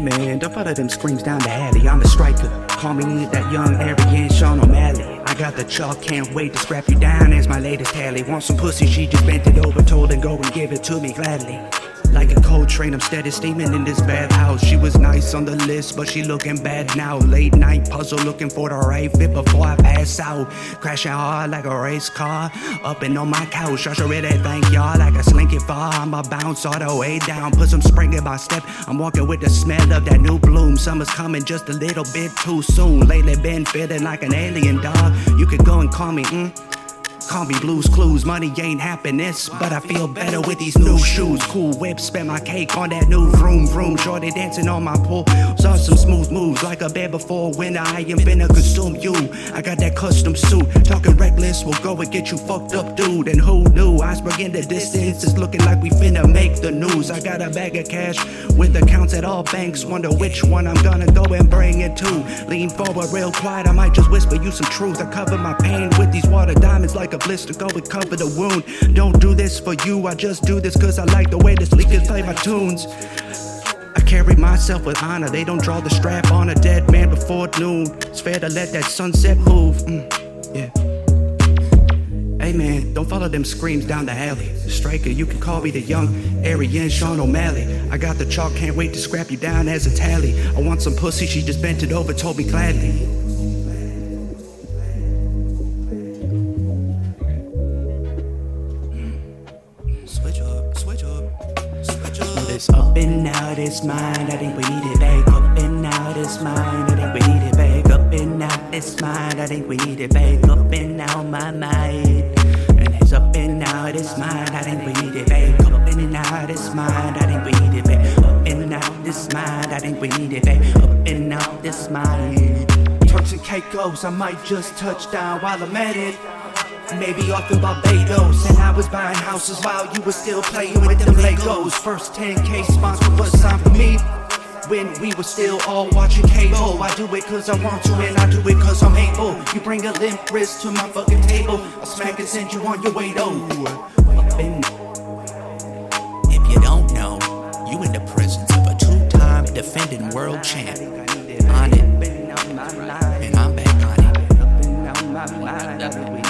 Man, don't follow them screams down the alley. I'm a striker. Call me that young arrogant Sean O'Malley. I got the chalk, can't wait to scrap you down as my latest tally. Want some pussy? She just bent it over, told and go and give it to me gladly. Like a cold train, I'm steady steaming in this bathhouse. She was nice on the list, but she looking bad now. Late night puzzle looking for the right fit before I pass out. Crashing hard like a race car. Up and on my couch, I should really thank y'all like a slinky far. I'ma bounce all the way down, put some spring in my step. I'm walking with the smell of that new bloom. Summer's coming just a little bit too soon. Lately been feeling like an alien dog. You could go and call me, mm. Call me Blue's Clues, money ain't happiness, but I feel better with these new shoes. Cool whip, spend my cake on that new vroom vroom. Shorty dancing on my pool, saw some smooth moves like a bed before winter. I am finna consume you. I got that custom suit, talking reckless, we'll go and get you fucked up, dude. And who knew? Iceberg in the distance, it's looking like we finna make the news. I got a bag of cash with accounts at all banks. Wonder which one I'm gonna go and bring it to. Lean forward real quiet, I might just whisper you some truth. I cover my pain with these water diamonds like a blister, go and cover the wound. Don't do this for you, I just do this cause I like the way the leakers play my tunes. I carry myself with honor, they don't draw the strap on a dead man before noon. It's fair to let that sunset move. Mm, yeah. Hey man, don't follow them screams down the alley. Striker, you can call me the young Aryan Sean O'Malley. I got the chalk, can't wait to scrap you down as a tally. I want some pussy, she just bent it over, told me gladly. It's up and out, it's mine. I think we need it back. Up and out, it's mine. I think we need it back. Up and out, it's mine. I think we need it back. Up and out, my mind. And it's up and out, it's mine. I think we need it back. Up and out, it's mine. I think we need it back. Up and out, it's mine. I think we need it back. Up and out, it's mine. Turks and Caicos, I might just touch down while I'm at it. Maybe off in Barbados, and I was buying houses while you were still playing with them Legos. First 10k sponsor was signed for me. When we were still all watching cable, I do it cause I want to, and I do it cause I'm able. You bring a limp wrist to my fucking table, I'll smack and send you on your way though. If you don't know, you in the presence of a two-time defending world champ. On it, and I'm back on it.